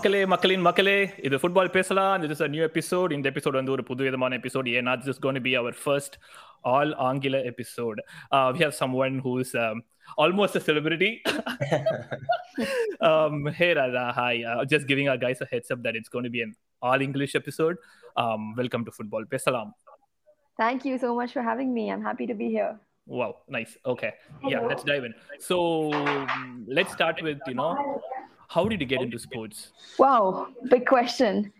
மக்களே மக்களின் மக்களே இது ஃபுட்பால் பேசலாம் இது இஸ் நியூ எபிசோட் இந்த எபிசோட் வந்து ஒரு புது விதமான எபிசோட் ஏன்னா this cone be our first all ஆங்கில episode we have someone whose almost a celebrity. um, hey Radha, hi. Uh, just giving our guys a heads up that it's going to be an all English episode. Um, welcome to Football Pesalam. Thank you so much for having me. I'm happy to be here. Wow, nice. Okay, yeah, let's dive in. So let's start with you know, how did you get into sports? Wow, big question.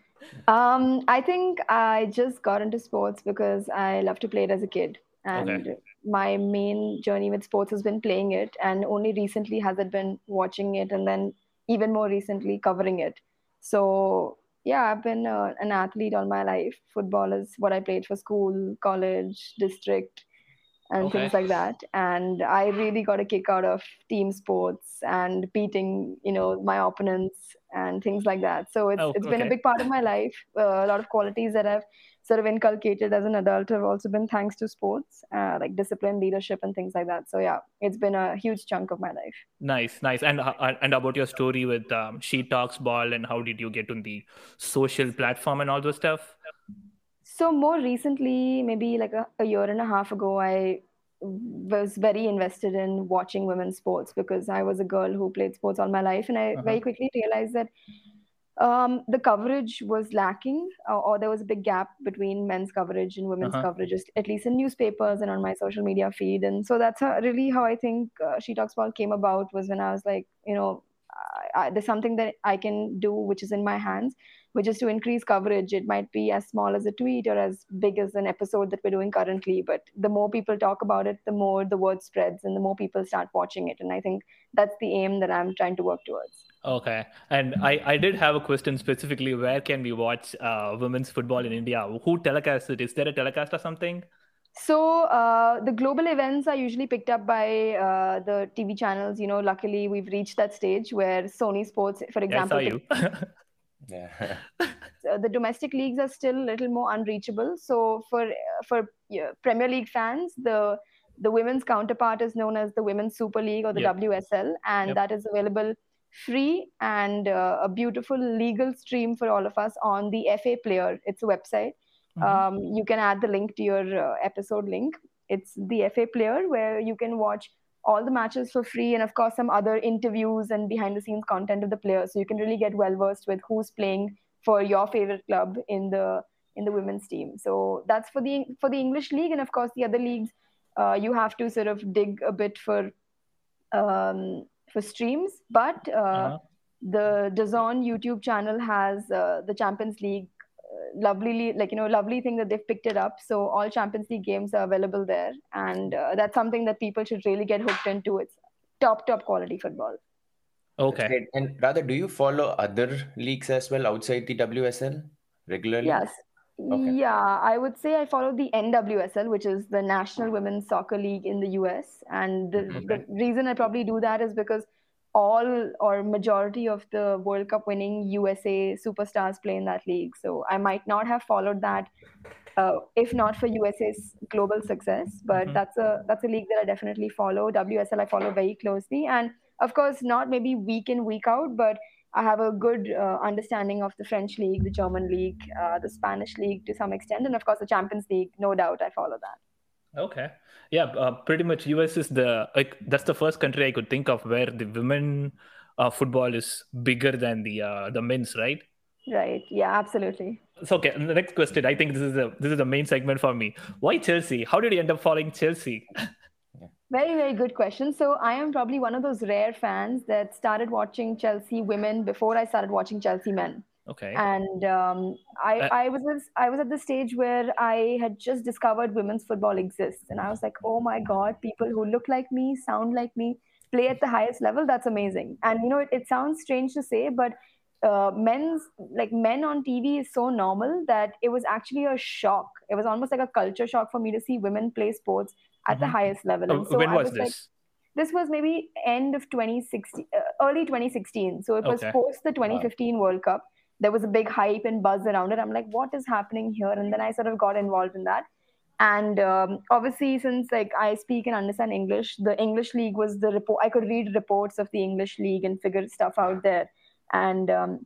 Um, I think I just got into sports because I love to play it as a kid, and Okay. my main journey with sports has been playing it, and only recently has it been watching it, and then even more recently covering it. So yeah, I've been uh, an athlete all my life. Football is what I played for school, college, district, and Okay. things like that. And I really got a kick out of team sports and beating, you know, my opponents and things like that. So it's Oh, it's been a big part of my life. Uh, a lot of qualities that I've sort of inculcated as an adult have also been thanks to sports, uh, like discipline, leadership, and things like that. So yeah, it's been a huge chunk of my life. Nice, nice. And uh, and about your story with um, She Talks Ball and how did you get on the social platform and all those stuff? So more recently, maybe like a, a year and a half ago, I was very invested in watching women's sports because I was a girl who played sports all my life, and I Uh-huh. very quickly realized that um, the coverage was lacking, or, or there was a big gap between men's coverage and women's Uh-huh. coverage, at- at least in newspapers and on my social media feed. And so that's how, really how I think uh, She Talks Ball came about was when I was like, you know, I, I, there's something that I can do which is in my hands which is to increase coverage. It might be as small as a tweet or as big as an episode that we're doing currently. But the more people talk about it, the more the word spreads and the more people start watching it. And I think that's the aim that I'm trying to work towards. Okay. And I, I did have a question specifically where can we watch uh, women's football in India? Who telecasts it? Is there a telecast or something? So uh, the global events are usually picked up by uh, the TV channels. You know, luckily we've reached that stage where Sony Sports, for Yeah, I saw example, you. Yeah. uh, the domestic leagues are still a little more unreachable. So for for yeah, Premier League fans, the the women's counterpart is known as the Women's Super League or the Yep. WSL, and Yep. that is available free and uh, a beautiful legal stream for all of us on the FA Player. It's a website. Mhm. Um, you can add the link to your uh, episode link. It's the FA Player where you can watch all the matches for free and of course some other interviews and behind the scenes content of the players. So you can really get well versed with who's playing for your favorite club in the in the women's team. So that's for the for the english league and of course the other leagues uh, you have to sort of dig a bit for um, for streams. But uh, Uh-huh. the DAZN YouTube channel has uh, the Champions League lovely like you know lovely thing that they've picked it up so all Champions League games are available there and uh, that's something that people should really get hooked into it's top top quality football Okay. And rather, do you follow other leagues as well outside the WSL regularly? yes Okay. yeah I would say I follow the NWSL which is the National Women's Soccer League in the US and the, Okay. the reason I probably do that is because all or majority of the World Cup winning USA superstars play in that league. So I might not have followed that uh, if not for USA's global success. But Mhm. that's a that's a league that I definitely follow. WSL I follow very closely, and of course not maybe week in week out, but I have a good uh, understanding of the French league, the German league, uh, the Spanish league to some extent, and of course the Champions League. No doubt, I follow that. Okay. Yeah, uh, pretty much US is the like that's the first country I could think of where the women uh, football is bigger than the uh, the men's, right? Right? Yeah, absolutely. So okay, the next question. I think this is the this is the main segment for me. Why Chelsea? How did you end up following Chelsea? Very, very good question. So I am probably one of those rare fans that started watching Chelsea women before I started watching Chelsea men. Okay. And um, I, Uh, I was this- I was at the stage where I had just discovered women's football exists, and I was like, oh my god, people who look like me, sound like me, play at the highest level. That's amazing. And you know, it, it sounds strange to say, but uh, men's like men on TV is so normal that it was actually a shock. It was almost like a culture shock for me to see women play sports at the Mhm. highest level. And so when was was like, this? this was maybe end of 2016 uh, early 2016 so it was Okay. post the 2015 world cup there was a big hype and buzz around it. I'm like what is happening here? And then i sort of got involved in that. And um, obviously since like i speak and understand english the english league was the report i could read reports of the english league and figure stuff out there. And um,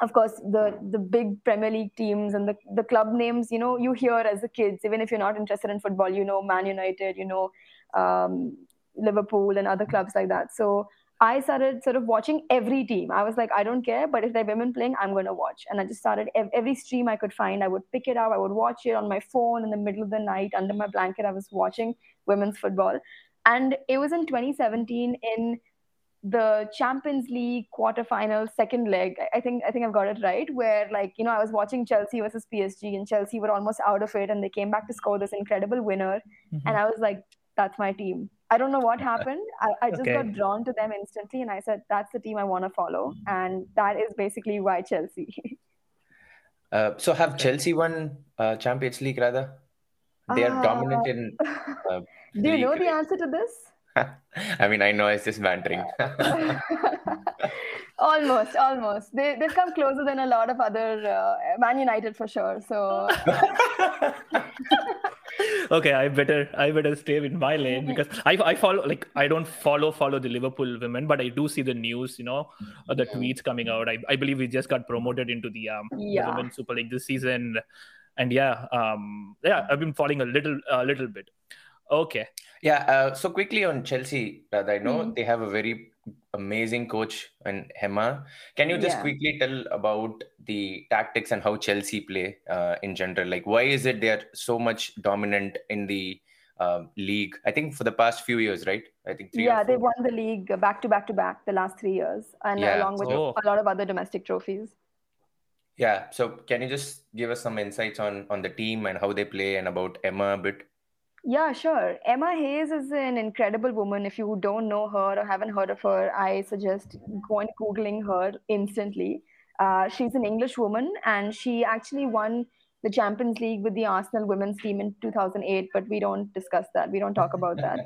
of course the the big premier league teams and the, the club names you know you hear as a kids even if you're not interested in football you know man united you know um, liverpool and other clubs like that. So i started sort of watching every team i was like i don't care but if they're women playing i'm going to watch and i just started every stream i could find i would pick it up i would watch it on my phone in the middle of the night under my blanket i was watching women's football and it was in 2017 in the Champions League quarterfinal second leg. I think I think I've got it right. Where like you know I was watching Chelsea versus PSG, and Chelsea were almost out of it, and they came back to score this incredible winner, mm-hmm. and I was like, that's my team. I don't know what happened. I, I just okay. got drawn to them instantly, and I said that's the team I want to follow, and that is basically why Chelsea. uh, so have Chelsea won uh, Champions League rather? They are uh, dominant in. Uh, do you know the answer to this? I mean, I know it's just bantering. almost, almost. They they've come closer than a lot of other uh, Man United for sure. So. okay, I better I better stay in my lane because I I follow like I don't follow follow the Liverpool women, but I do see the news. You know, uh, the tweets coming out. I, I believe we just got promoted into the um yeah. the Women's Super League this season, and yeah, um yeah, I've been following a little a little bit. Okay. Yeah. Uh, so quickly on Chelsea, Radha, I know mm. they have a very amazing coach and Emma. Can you just yeah. quickly tell about the tactics and how Chelsea play uh, in general? Like, why is it they're so much dominant in the uh, league? I think for the past few years, right? I think yeah, they won the league back to back to back the last three years, and yeah. along with oh. a lot of other domestic trophies. Yeah. So can you just give us some insights on on the team and how they play and about Emma a bit? Yeah, sure. Emma Hayes is an incredible woman. If you don't know her or haven't heard of her, I suggest going googling her instantly. Uh, she's an English woman, and she actually won the Champions League with the Arsenal women's team in 2008. But we don't discuss that. We don't talk about that.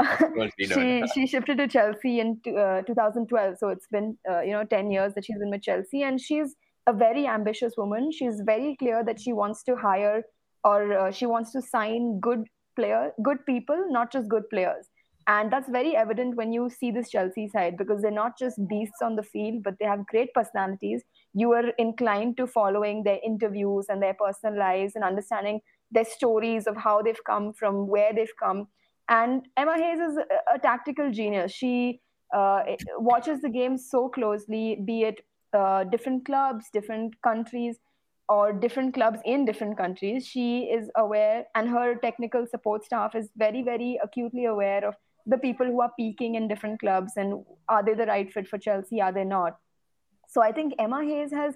she she shifted to Chelsea in uh, 2012. So it's been uh, you know 10 years that she's been with Chelsea, and she's a very ambitious woman. She's very clear that she wants to hire or uh, she wants to sign good player, good people, not just good players. And that's very evident when you see this Chelsea side because they're not just beasts on the field, but they have great personalities. You are inclined to following their interviews and their personal lives and understanding their stories of how they've come from where they've come. And Emma Hayes is a, a tactical genius. She uh, watches the game so closely, be it uh, different clubs, different countries or different clubs in different countries she is aware and her technical support staff is very very acutely aware of the people who are peaking in different clubs and are they the right fit for chelsea are they not? So i think emma hayes has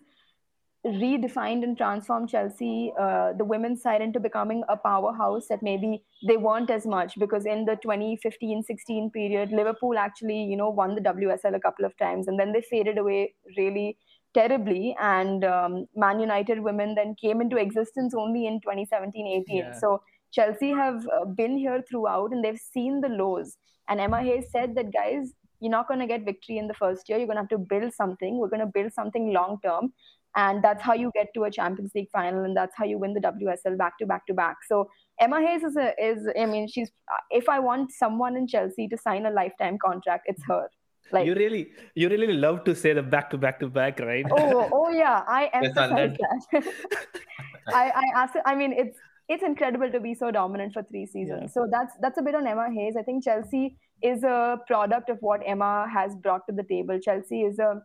redefined and transformed chelsea uh, the women's side into becoming a powerhouse that maybe they weren't as much because in the 2015-16 period liverpool actually you know won the wsl a couple of times and then they faded away really terribly. And um, man united women then came into existence only in 2017-18 yeah. so chelsea have uh, been here throughout and they've seen the lows. And emma hayes said that guys you're not going to get victory in the first year. You're going to have to build something. We're going to build something long term. And that's how you get to a champions league final and that's how you win the wsl back to back to back. So emma hayes is a, is i mean she's if i want someone in chelsea to sign a lifetime contract it's her like you really, you really love to say the back to back to back, right? Oh, oh yeah, I emphasize that. I, I ask. I mean, it's it's incredible to be so dominant for three seasons. Yeah. So that's that's a bit on Emma Hayes. I think Chelsea is a product of what Emma has brought to the table. Chelsea is a,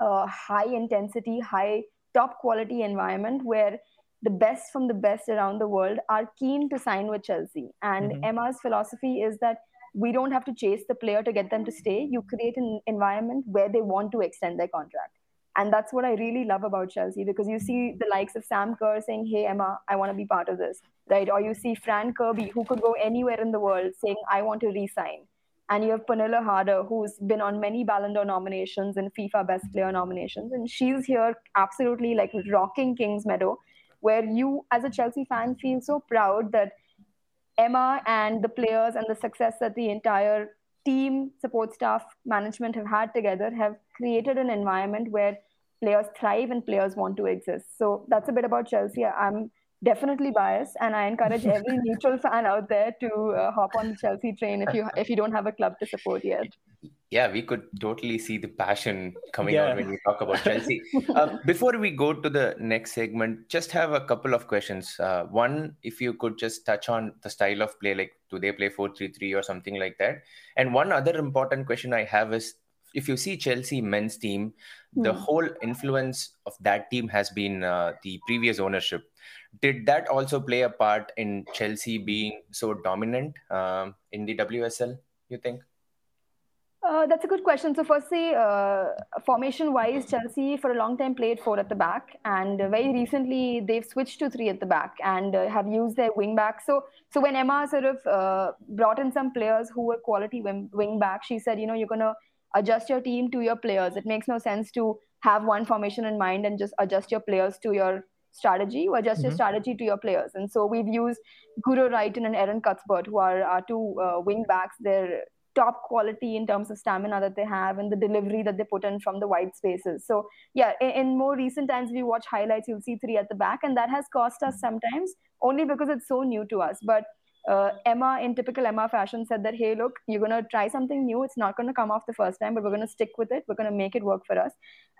a high intensity, high top quality environment where the best from the best around the world are keen to sign with Chelsea. And mm-hmm. Emma's philosophy is that we don't have to chase the player to get them to stay. You create an environment where they want to extend their contract. And that's what I really love about Chelsea because you see the likes of Sam Kerr saying, Hey, Emma, I want to be part of this, right? Or you see Fran Kirby, who could go anywhere in the world, saying, I want to resign. And you have Pernille Harder, who's been on many Ballon d'Or nominations and FIFA Best Player nominations. And she's here absolutely like rocking Kingsmeadow, where you, as a Chelsea fan, feel so proud that Emma and the players and the success that the entire team, support staff, management have had together have created an environment where players thrive and players want to exist. So that's a bit about Chelsea. I'm definitely biased, and I encourage every neutral fan out there to uh, hop on the Chelsea train if you if you don't have a club to support yet. Yeah, we could totally see the passion coming yeah. out when we talk about Chelsea. uh, before we go to the next segment, just have a couple of questions. Uh, one, if you could just touch on the style of play, like do they play 4 3 3 or something like that? And one other important question I have is if you see Chelsea men's team, the hmm. whole influence of that team has been uh, the previous ownership. Did that also play a part in Chelsea being so dominant um, in the WSL, you think? Uh, that's a good question. So, firstly, uh, formation-wise, Chelsea for a long time played four at the back, and very recently they've switched to three at the back and uh, have used their wing back. So, so when Emma sort of uh, brought in some players who were quality wing, wing back, she said, you know, you're gonna adjust your team to your players. It makes no sense to have one formation in mind and just adjust your players to your strategy or adjust mm-hmm. your strategy to your players. And so we've used Guro Reiten and Erin Cuthbert, who are our two uh, wing backs. They're top quality in terms of stamina that they have and the delivery that they put in from the wide spaces. So yeah, in, in, more recent times, we watch highlights, you'll see three at the back, and that has cost us sometimes only because it's so new to us. But uh, Emma, in typical Emma fashion, said that, hey, look, you're going to try something new. It's not going to come off the first time, but we're going to stick with it. We're going to make it work for us.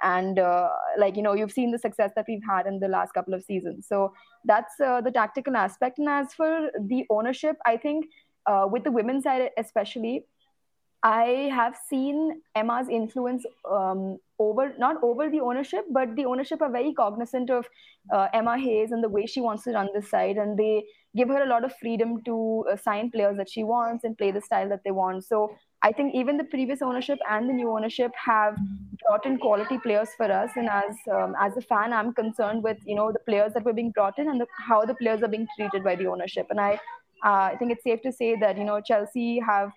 And, uh, like, you know, you've seen the success that we've had in the last couple of seasons. So that's uh, the tactical aspect. And as for the ownership, I think uh, with the women's side, especially, I have seen Emma's influence um, over not over the ownership, but the ownership are very cognizant of uh, Emma Hayes and the way she wants to run this side, and they give her a lot of freedom to uh, sign players that she wants and play the style that they want. So I think even the previous ownership and the new ownership have brought in quality players for us. And as um, as a fan, I'm concerned with you know the players that were being brought in and the, how the players are being treated by the ownership. And I uh, I think it's safe to say that you know Chelsea have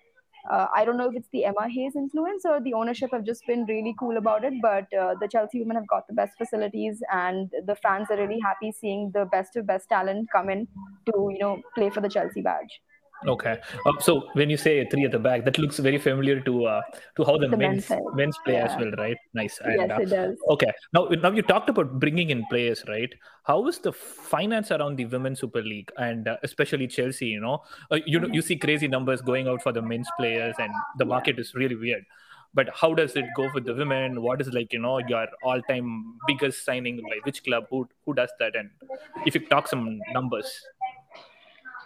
uh, I don't know if it's the Emma Hayes influence or the ownership have just been really cool about it, but uh, the Chelsea women have got the best facilities and the fans are really happy seeing the best of best talent come in to, you know, play for the Chelsea badge. Okay. Uh, so when you say three at the back, that looks very familiar to uh, to how the, the men's men's, men's play yeah. as well, right? Nice. And, yes, it does. Okay. Now, now you talked about bringing in players, right? How is the finance around the women's Super League and uh, especially Chelsea? You know, uh, you know, you see crazy numbers going out for the men's players, and the market is really weird. But how does it go with the women? What is like you know your all-time biggest signing by which club? Who who does that? And if you talk some numbers.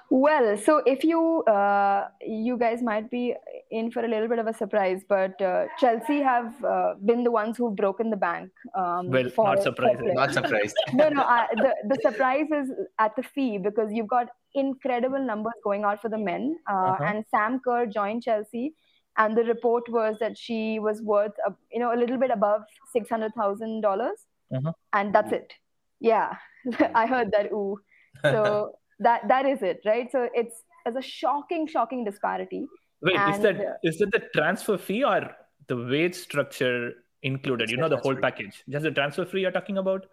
Well, so if you uh, you guys might be in for a little bit of a surprise, but uh, Chelsea have uh, been the ones who've broken the bank. Um, well, for, not surprised. Not surprised. no, no. Uh, the the surprise is at the fee because you've got incredible numbers going out for the men. Uh, uh-huh. And Sam Kerr joined Chelsea, and the report was that she was worth a, you know a little bit above six hundred thousand dollars, uh-huh. and that's it. Yeah, I heard that. Ooh. So that that is it right? So it's as a shocking shocking disparity. Wait and, is that uh, is that the transfer fee or the wage structure included? You know the whole package. Just the transfer fee you're talking about?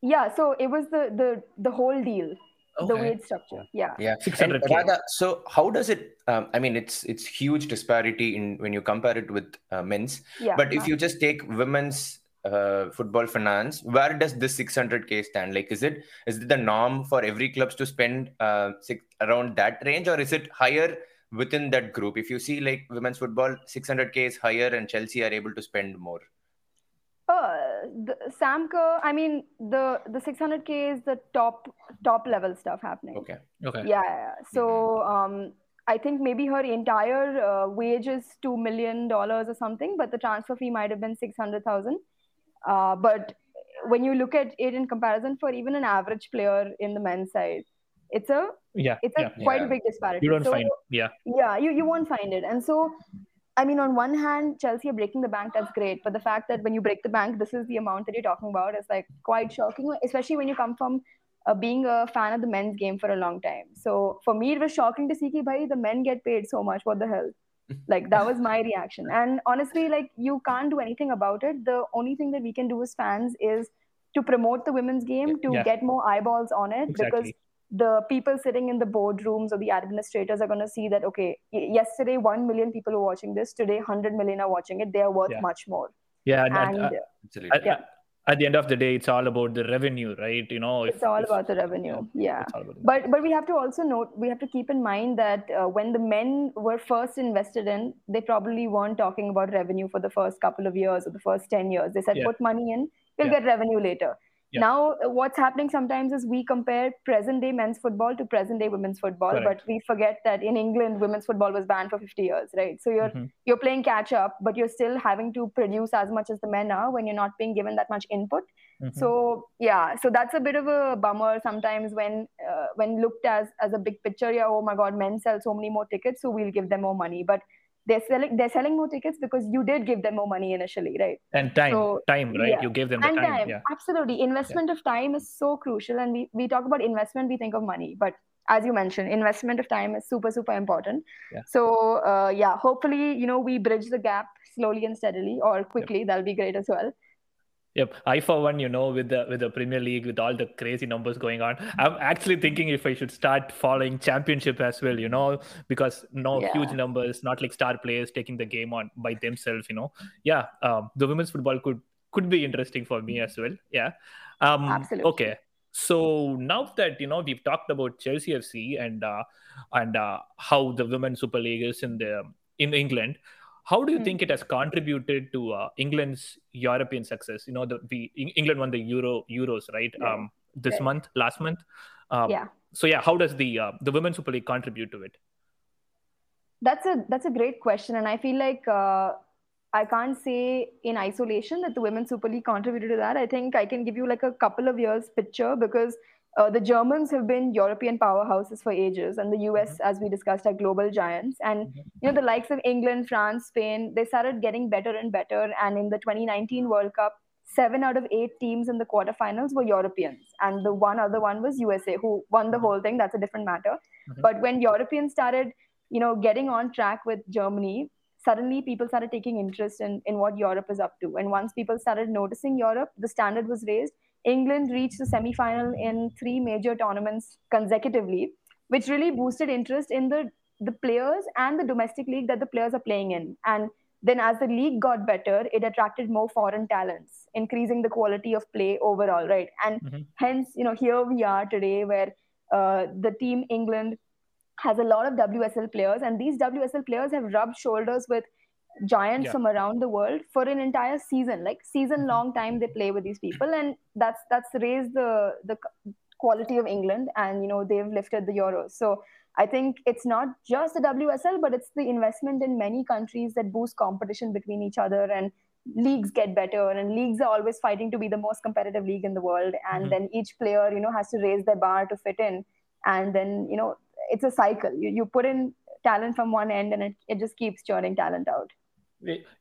Yeah so it was the the the whole deal okay. the wage structure. Yeah. Yeah. 600 Radha, so how does it um, i mean it's it's huge disparity in when you compare it with uh, men's. Yeah, but if you just take women's uh, football finance where does this 600k stand like is it is it the norm for every clubs to spend uh, six, around that range or is it higher within that group if you see like women's football 600k is higher and chelsea are able to spend more uh, the Sam Kerr, I mean the the 600k is the top top level stuff happening. Okay. Okay. Yeah. yeah. So mm-hmm. um, I think maybe her entire uh, wage is two million dollars or something, but the transfer fee might have been six hundred thousand. Uh, but when you look at it in comparison for even an average player in the men's side, it's a yeah it's a yeah, quite yeah. a big disparity. You don't so, find yeah yeah you you won't find it, and so. I mean, on one hand, Chelsea are breaking the bank, that's great. But the fact that when you break the bank, this is the amount that you're talking about is like quite shocking, especially when you come from uh, being a fan of the men's game for a long time. So for me, it was shocking to see that the men get paid so much. What the hell? Like that was my reaction and honestly like you can't do anything about it the only thing that we can do as fans is to promote the women's game to yeah. get more eyeballs on it exactly. because the people sitting in the boardrooms or the administrators are going to see that okay yesterday 1 million people were watching this today 100 million are watching it they are worth yeah. much more yeah and, and, uh, absolutely. yeah at the end of the day it's all about the revenue right you know if, it's all if, about the revenue yeah, yeah. but but we have to also note we have to keep in mind that uh, when the men were first invested in they probably weren't talking about revenue for the first couple of years or the first 10 years they said yeah. put money in we'll yeah. get revenue later yeah. Now, what's happening sometimes is we compare present day men's football to present day women's football, but we forget that in England, women's football was banned for 50 years, right? So you're mm-hmm. you're playing catch up, but you're still having to produce as much as the men are when you're not being given that much input. Mm-hmm. So yeah, so that's a bit of a bummer sometimes when uh, when looked as as a big picture. Yeah, oh my God, men sell so many more tickets, so we'll give them more money, but they're selling they're selling more tickets because you did give them more money initially right and time so, time right yeah. you gave them the and time, time. Yeah. absolutely investment yeah. of time is so crucial and we, we talk about investment we think of money but as you mentioned investment of time is super super important yeah. so uh, yeah hopefully you know we bridge the gap slowly and steadily or quickly yep. that'll be great as well Yep, I for one, you know, with the with the Premier League, with all the crazy numbers going on, I'm actually thinking if I should start following Championship as well, you know, because no yeah. huge numbers, not like star players taking the game on by themselves, you know. Yeah, um, the women's football could could be interesting for me as well. Yeah, um, absolutely. Okay, so now that you know we've talked about Chelsea FC and uh, and uh, how the women's Super League is in the in England, how do you mm. think it has contributed to uh, England's European success? You know, the, the England won the Euro Euros right yeah. um, this right. month, last month. Um, yeah. So yeah, how does the uh, the Women's Super League contribute to it? That's a that's a great question, and I feel like uh, I can't say in isolation that the Women's Super League contributed to that. I think I can give you like a couple of years picture because uh, the Germans have been European powerhouses for ages, and the US, mm-hmm. as we discussed, are global giants. And mm-hmm. you know, the likes of England, France, Spain, they started getting better and better. And in the 2019 World Cup, seven out of eight teams in the quarterfinals were Europeans, and the one other one was USA, who won the mm-hmm. whole thing. That's a different matter. Mm-hmm. But when Europeans started, you know, getting on track with Germany, suddenly people started taking interest in, in what Europe is up to. And once people started noticing Europe, the standard was raised England reached the semi final in three major tournaments consecutively, which really boosted interest in the, the players and the domestic league that the players are playing in. And then, as the league got better, it attracted more foreign talents, increasing the quality of play overall, right? And mm-hmm. hence, you know, here we are today where uh, the team England has a lot of WSL players, and these WSL players have rubbed shoulders with giants yeah. from around the world for an entire season like season mm-hmm. long time they play with these people and that's that's raised the the quality of england and you know they've lifted the euros so i think it's not just the wsl but it's the investment in many countries that boost competition between each other and leagues get better and leagues are always fighting to be the most competitive league in the world and mm-hmm. then each player you know has to raise their bar to fit in and then you know it's a cycle you, you put in talent from one end and it, it just keeps churning talent out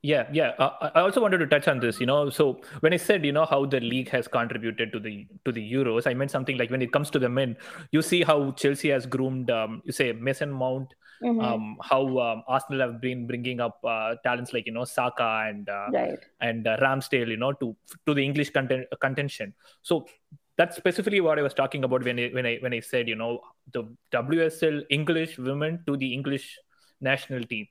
yeah yeah uh, i also wanted to touch on this you know so when i said you know how the league has contributed to the to the euros i meant something like when it comes to the men you see how chelsea has groomed um, you say mason mount mm-hmm. um, how um, arsenal have been bringing up uh, talents like you know saka and uh, right. and uh, ramsdale you know to to the english content, contention so that's specifically what i was talking about when I, when i when i said you know the wsl english women to the english national team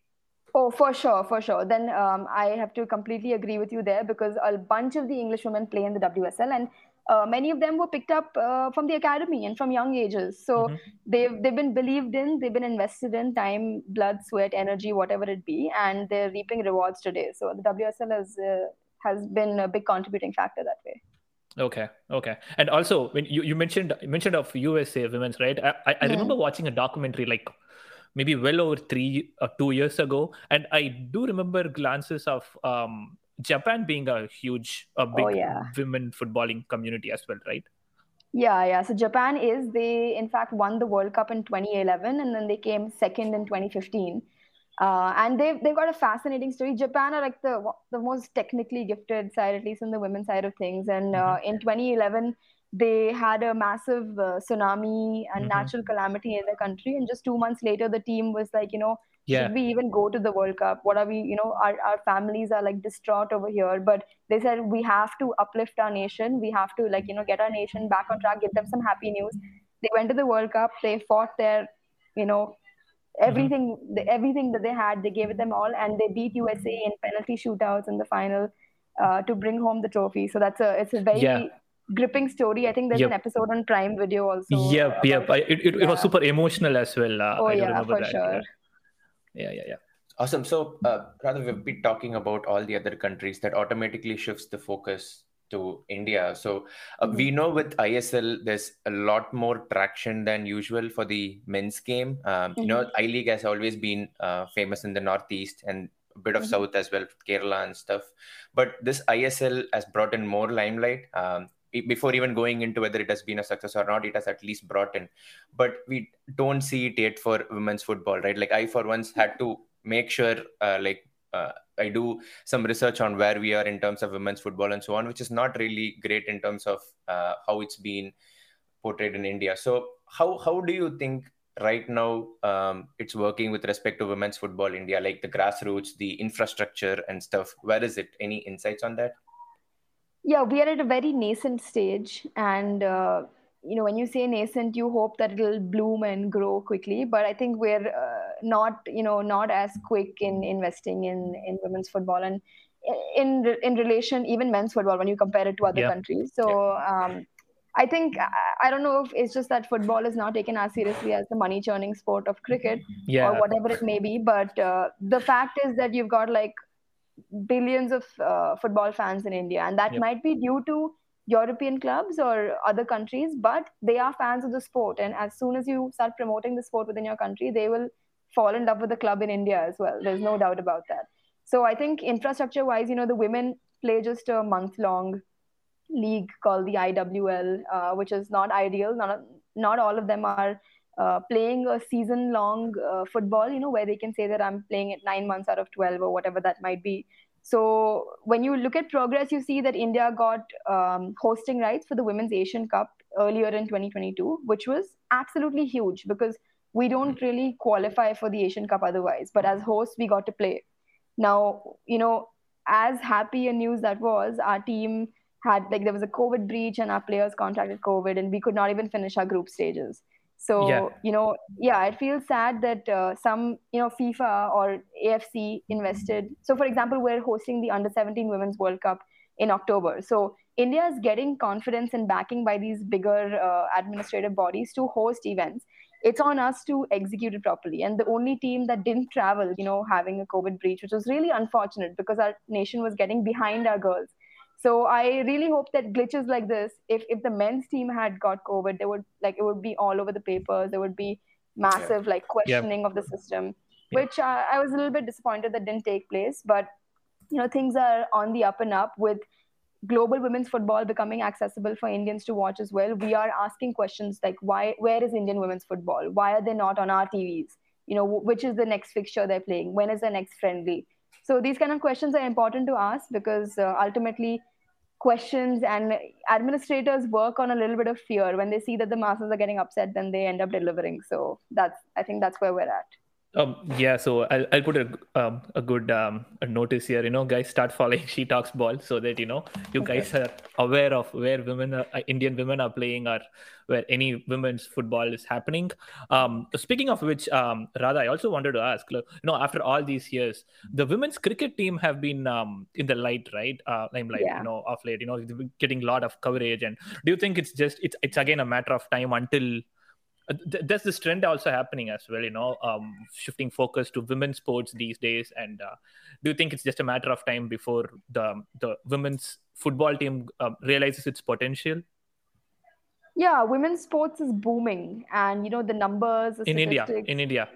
Oh, for sure, for sure. Then um, I have to completely agree with you there because a bunch of the English women play in the WSL, and uh, many of them were picked up uh, from the academy and from young ages. So mm-hmm. they've they've been believed in, they've been invested in time, blood, sweat, energy, whatever it be, and they're reaping rewards today. So the WSL has uh, has been a big contributing factor that way. Okay, okay, and also when you, you mentioned you mentioned of USA women's right, I, I, I remember watching a documentary like maybe well over three or two years ago. And I do remember glances of um, Japan being a huge, a big oh, yeah. women footballing community as well, right? Yeah, yeah. So Japan is they in fact won the World Cup in 2011, and then they came second in 2015. Uh, and they've they've got a fascinating story. Japan are like the the most technically gifted side, at least on the women's side of things. And uh, mm-hmm. in 2011, they had a massive uh, tsunami and mm-hmm. natural calamity in the country and just two months later the team was like you know yeah. should we even go to the world cup what are we you know our, our families are like distraught over here but they said we have to uplift our nation we have to like you know get our nation back on track give them some happy news they went to the world cup they fought their you know everything mm-hmm. the, everything that they had they gave it them all and they beat usa in penalty shootouts in the final uh, to bring home the trophy. So that's a it's a very yeah. Gripping story. I think there's yep. an episode on Prime Video also. Yep, yep. I, it, it, yeah. it, was super emotional as well. Uh, oh I yeah, for that. sure. Yeah, yeah, yeah. Awesome. So, uh, rather, we've been talking about all the other countries that automatically shifts the focus to India. So, uh, mm-hmm. we know with ISL, there's a lot more traction than usual for the men's game. Um, mm-hmm. You know, mm-hmm. I League has always been uh, famous in the Northeast and a bit of mm-hmm. South as well, Kerala and stuff. But this ISL has brought in more limelight. Um, before even going into whether it has been a success or not, it has at least brought in. But we don't see it yet for women's football, right? Like I, for once, had to make sure uh, like uh, I do some research on where we are in terms of women's football and so on, which is not really great in terms of uh, how it's been portrayed in India. So how how do you think right now um, it's working with respect to women's football India, like the grassroots, the infrastructure and stuff? Where is it? Any insights on that? Yeah, we are at a very nascent stage, and uh, you know when you say nascent you hope that it'll bloom and grow quickly but i think we're uh, not you know not as quick in investing in in women's football and in in relation even men's football when you compare it to other countries so um, I think I don't know if it's just that football is not taken as seriously as the money churning sport of cricket yeah. or whatever it may be. But uh, the fact is that you've got like billions of uh, football fans in India, and that yep. might be due to European clubs or other countries, but they are fans of the sport. And as soon as you start promoting the sport within your country, they will fall in love with the club in India as well. There's no doubt about that. So I think infrastructure wise, you know, the women play just a month long league called the IWL, uh, which is not ideal. Not, not all of them are uh, playing a season long uh, football, you know, where they can say that I'm playing it nine months out of 12 or whatever that might be. So when you look at progress, you see that India got um, hosting rights for the Women's Asian Cup earlier in 2022, which was absolutely huge because we don't really qualify for the Asian Cup otherwise. But as hosts, we got to play. Now, you know, as happy a news that was, our team had like there was a COVID breach and our players contracted COVID and we could not even finish our group stages. So yeah. you know, yeah, it feels sad that uh, some you know FIFA or AFC invested. So for example, we're hosting the Under 17 Women's World Cup in October. So India is getting confidence and backing by these bigger uh, administrative bodies to host events. It's on us to execute it properly. And the only team that didn't travel, you know, having a COVID breach, which was really unfortunate because our nation was getting behind our girls so I really hope that glitches like this, if if the men's team had got COVID, there would like it would be all over the papers. There would be massive yeah. like questioning yeah. of the system, yeah. which I, I was a little bit disappointed that didn't take place. But you know things are on the up and up with global women's football becoming accessible for Indians to watch as well. We are asking questions like why where is Indian women's football? Why are they not on our TVs? You know, which is the next fixture they're playing? When is the next friendly? So these kind of questions are important to ask because uh, ultimately questions and administrators work on a little bit of fear. When they see that the masses are getting upset then they end up delivering. So that's i think that's where we're at um, yeah, so I'll, I'll put a, um, a good um, a notice here. You know, guys, start following She Talks Ball so that you know you okay. guys are aware of where women, are, uh, Indian women, are playing, or where any women's football is happening. Um, speaking of which, um, Radha, I also wanted to ask. You know, after all these years, the women's cricket team have been um, in the light, right? Uh, limelight, yeah. you know, of late. You know, getting a lot of coverage. And do you think it's just it's it's again a matter of time until th- there's this trend also happening as well you know um, shifting focus to women's sports these days. And uh, do you think it's just a matter of time before the the women's football team uh, realizes its potential? Yeah women's sports is booming. And you know the numbers the in india in india.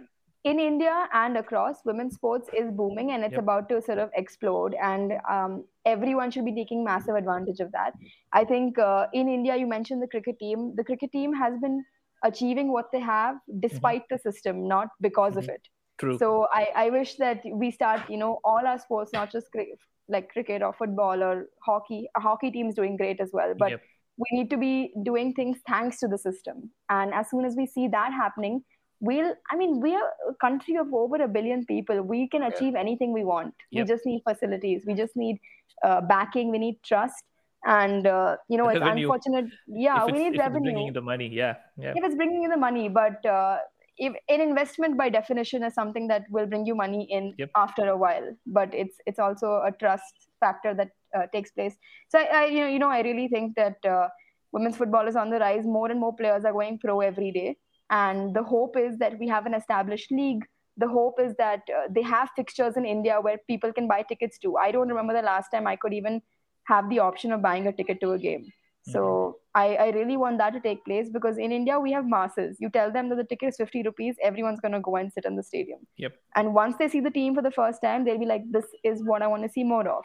In india and across women's sports is booming and it's yep. about to sort of explode. And um, everyone should be taking massive advantage of that. I think uh, in india you mentioned the cricket team. The cricket team has been achieving what they have despite mm-hmm. the system, not because mm-hmm. of it. True. So I, I wish that we start, you know, all our sports, not just cri- like cricket or football or hockey. A hockey team is doing great as well, but yep. we need to be doing things thanks to the system. And as soon as we see that happening, we'll. I mean, we are a country of over a billion people. We can achieve yeah. anything we want. Yep. We just need facilities. We just need uh, backing. We need trust and uh, you know it's revenue. unfortunate yeah we need revenue bringing the money yeah, yeah if it's bringing you the money but uh, if an investment by definition is something that will bring you money in yep. after a while but it's it's also a trust factor that uh, takes place. So I, I, you know, you know, I really think that uh, women's football is on the rise. More and more players are going pro every day, and the hope is that we have an established league. The hope is that uh, they have fixtures in India where people can buy tickets to. I don't remember the last time I could even have the option of buying a ticket to a game. So mm-hmm. I, I really want that to take place because in India we have masses. You tell them that the ticket is 50 rupees, everyone's gonna go and sit in the stadium. Yep. And once they see the team for the first time, they'll be like, this is what I want to see more of.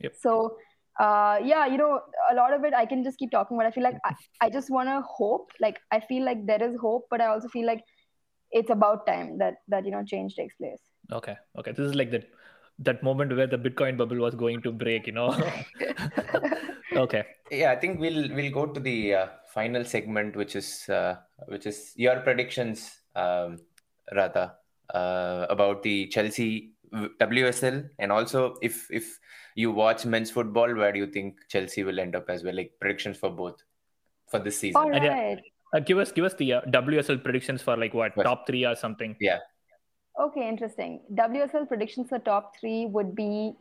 Yep. So uh, yeah, you know, a lot of it I can just keep talking, but I feel like I, I just wanna hope. Like I feel like there is hope, but I also feel like it's about time that that you know change takes place. Okay. Okay. This is like the that moment where the Bitcoin bubble was going to break, you know. okay. Yeah, I think we'll we'll go to the uh, final segment, which is uh, which is your predictions, um, Radha, uh, about the Chelsea WSL, and also if if you watch men's football, where do you think Chelsea will end up as well? Like predictions for both for this season. All right. Yeah, uh, give us give us the uh, WSL predictions for like what top three or something. Yeah. Okay, interesting. WSL predictions for top three would be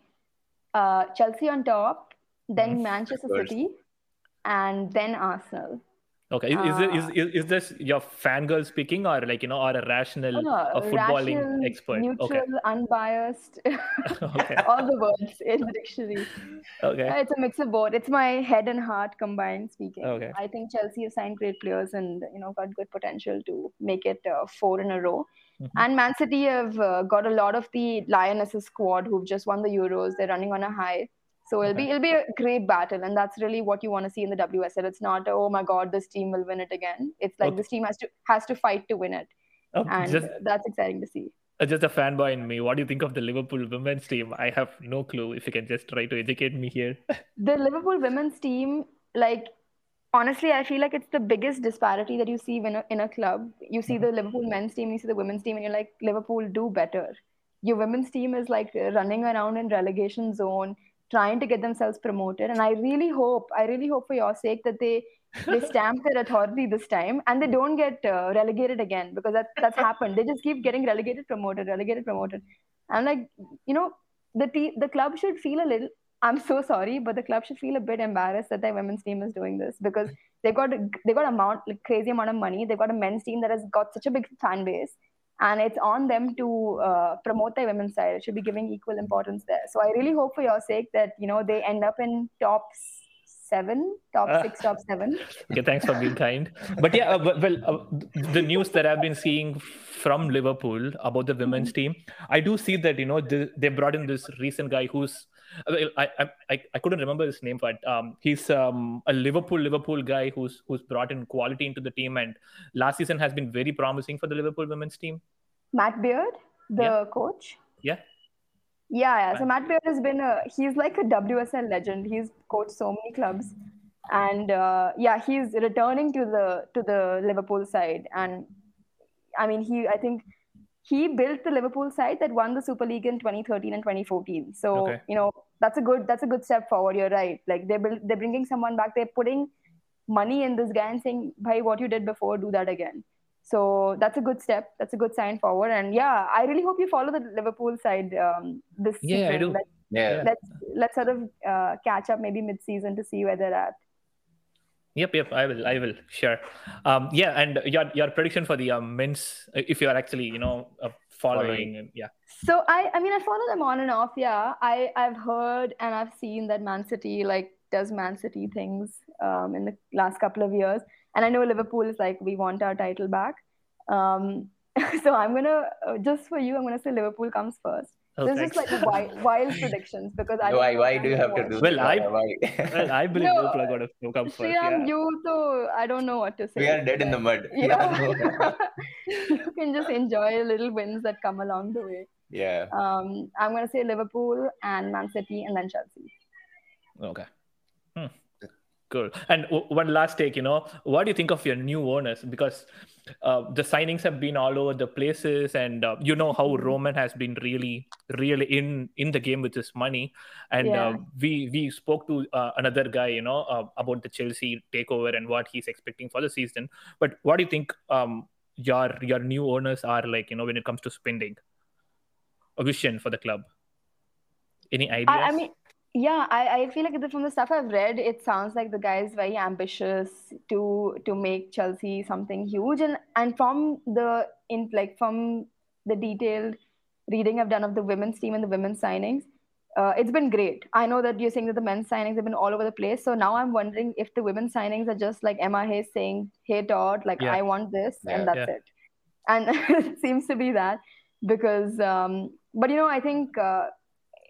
uh, Chelsea on top, then mm, Manchester City, and then Arsenal. Okay, is, uh, is, is, is this your fangirl speaking or like, you know, or a rational no, a footballing rational, expert? Neutral, okay. unbiased, all the words in the dictionary. Okay. It's a mix of both. It's my head and heart combined speaking. Okay. I think Chelsea have signed great players and, you know, got good potential to make it uh, four in a row. Mm-hmm. And Man City have uh, got a lot of the Lionesses squad who've just won the Euros. They're running on a high. So it'll okay. be it'll be a great battle, and that's really what you want to see in the WSL. It's not oh my god, this team will win it again. It's like okay. this team has to has to fight to win it, oh, and just, that's exciting to see. Uh, just a fanboy in me. What do you think of the Liverpool women's team? I have no clue. If you can just try to educate me here. the Liverpool women's team, like honestly, I feel like it's the biggest disparity that you see in a, in a club. You see the Liverpool men's team, you see the women's team, and you're like, Liverpool do better. Your women's team is like running around in relegation zone trying to get themselves promoted. And I really hope, I really hope for your sake that they they stamp their authority this time and they don't get uh, relegated again because that, that's happened. They just keep getting relegated, promoted, relegated, promoted. And like, you know, the te- the club should feel a little. I'm so sorry, but the club should feel a bit embarrassed that their women's team is doing this because they got they got amount like crazy amount of money. They've got a men's team that has got such a big fan base, and it's on them to uh, promote their women's side. It should be giving equal importance there. So I really hope for your sake that you know they end up in top seven, top uh, six, top seven. Okay, thanks for being kind. But yeah, uh, well, uh, the news that I've been seeing from Liverpool about the women's mm-hmm. team, I do see that you know they, they brought in this recent guy who's I, I I couldn't remember his name, but um, he's um, a Liverpool Liverpool guy who's who's brought in quality into the team, and last season has been very promising for the Liverpool women's team. Matt Beard, the yeah. coach. Yeah. Yeah, yeah. So Matt Beard has been a he's like a WSL legend. He's coached so many clubs, and uh, yeah, he's returning to the to the Liverpool side. And I mean, he I think he built the Liverpool side that won the Super League in 2013 and 2014. So okay. you know that's a good that's a good step forward. You're right. Like they're they're bringing someone back. They're putting money in this guy and saying, "Bhai, what you did before, do that again." So that's a good step. That's a good sign forward. And yeah, I really hope you follow the Liverpool side um, this yeah, season. I do. Let's, yeah. Let's let's sort of uh, catch up maybe mid-season to see where they're at. Yep, yep. I will. I will. Sure. Um, yeah, and your your prediction for the um, men's, if you are actually, you know, uh, following, yeah. So I, I mean, I follow them on and off. Yeah, I, I've heard and I've seen that Man City like does Man City things um, in the last couple of years, and I know Liverpool is like we want our title back. Um, so I'm gonna uh, just for you, I'm gonna say Liverpool comes first. Oh, this is like wild, wild predictions because I why why do you have to do well I well I believe no, Liverpool are gonna come first. yeah. you so I don't know what to say. We are dead in the mud. Yeah. you can just enjoy little wins that come along the way. Yeah. Um, I'm gonna say Liverpool and Man City and then Chelsea. Okay. Cool. And w- one last take, you know, what do you think of your new owners? Because uh, the signings have been all over the places, and uh, you know how Roman has been really, really in in the game with his money. And yeah. uh, we we spoke to uh, another guy, you know, uh, about the Chelsea takeover and what he's expecting for the season. But what do you think um, your your new owners are like? You know, when it comes to spending, a vision for the club. Any ideas? I, I mean yeah I, I feel like from the stuff i've read it sounds like the guy is very ambitious to to make chelsea something huge and and from the in like from the detailed reading i've done of the women's team and the women's signings uh, it's been great i know that you're saying that the men's signings have been all over the place so now i'm wondering if the women's signings are just like emma hayes saying hey todd like Yeah. i want this Yeah. and that's Yeah. it and it seems to be that because um, but you know i think uh,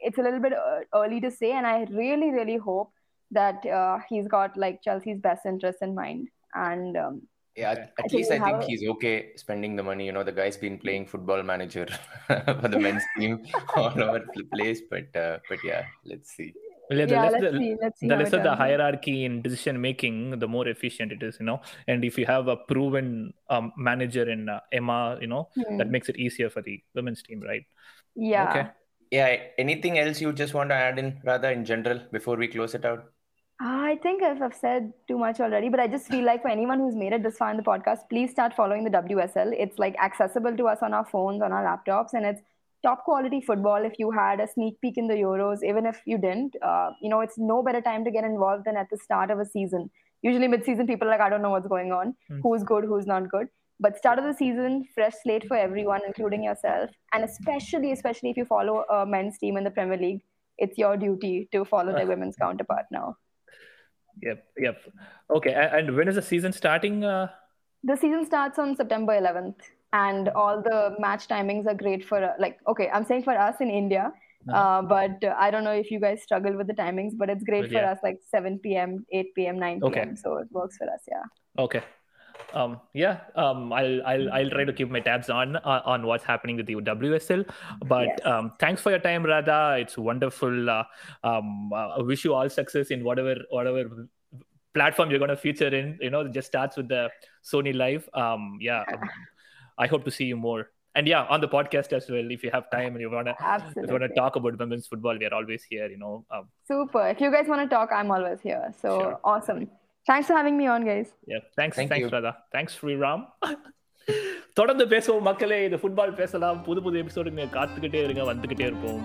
it's a little bit uh, early to say and i really really hope that uh, he's got like chelsea's best interest in mind and um, Yeah, Okay. at, I least I think a- he's okay spending the money. You know, the guy's been playing football manager for the men's team all over the place. But uh, but yeah, let's see. Well, yeah, the yeah less let's the, see let's see the how it lesser the hierarchy in decision making, the more efficient it is, you know. And if you have a proven um, manager in uh, Emma, you know, Hmm. that makes it easier for the women's team, right? yeah Okay. Yeah. Anything else you just want to add in, rather in general, before we close it out? I think I've, I've said too much already, but I just feel like for anyone who's made it this far in the podcast, please start following the WSL. It's like accessible to us on our phones, on our laptops, and it's top quality football. If you had a sneak peek in the Euros, even if you didn't, uh, you know, it's no better time to get involved than at the start of a season. Usually, mid-season, people are like, I don't know what's going on, Hmm. who's good, who's not good. But start of the season, fresh slate for everyone, including yourself, and especially, especially if you follow a men's team in the Premier League, it's your duty to follow their women's counterpart now. Yep. Yep. Okay. And when is the season starting? Uh, The season starts on September 11th, and all the match timings are great for uh, like okay, I'm saying for us in India, Uh-huh. uh, but uh, I don't know if you guys struggle with the timings, but it's great Well, for yeah. us like 7 p.m., 8 p.m., 9 p.m. Okay. So it works for us, yeah. okay. Um, yeah. Um, I'll I'll I'll try to keep my tabs on uh, on what's happening with the WSL. But Yes. um, thanks for your time, Radha. It's wonderful. Uh, um, uh, I wish you all success in whatever whatever platform you're going to feature in. You know, it just starts with the Sony LIV. Um, yeah. um, I hope to see you more. And yeah, on the podcast as well. If you have time and you wanna if you wanna talk about women's football, we are always here. You know. Um, Super. If you guys want to talk, I'm always here. So Sure. awesome. Thanks for having me on guys thanks thanks Radha thanks Sriram தொடர்ந்து பேசுவோம் மக்களே. இது football பேசலாம். புது புது episode காத்துக்கிட்டே இருங்க வந்துகிட்டே இருப்போம்.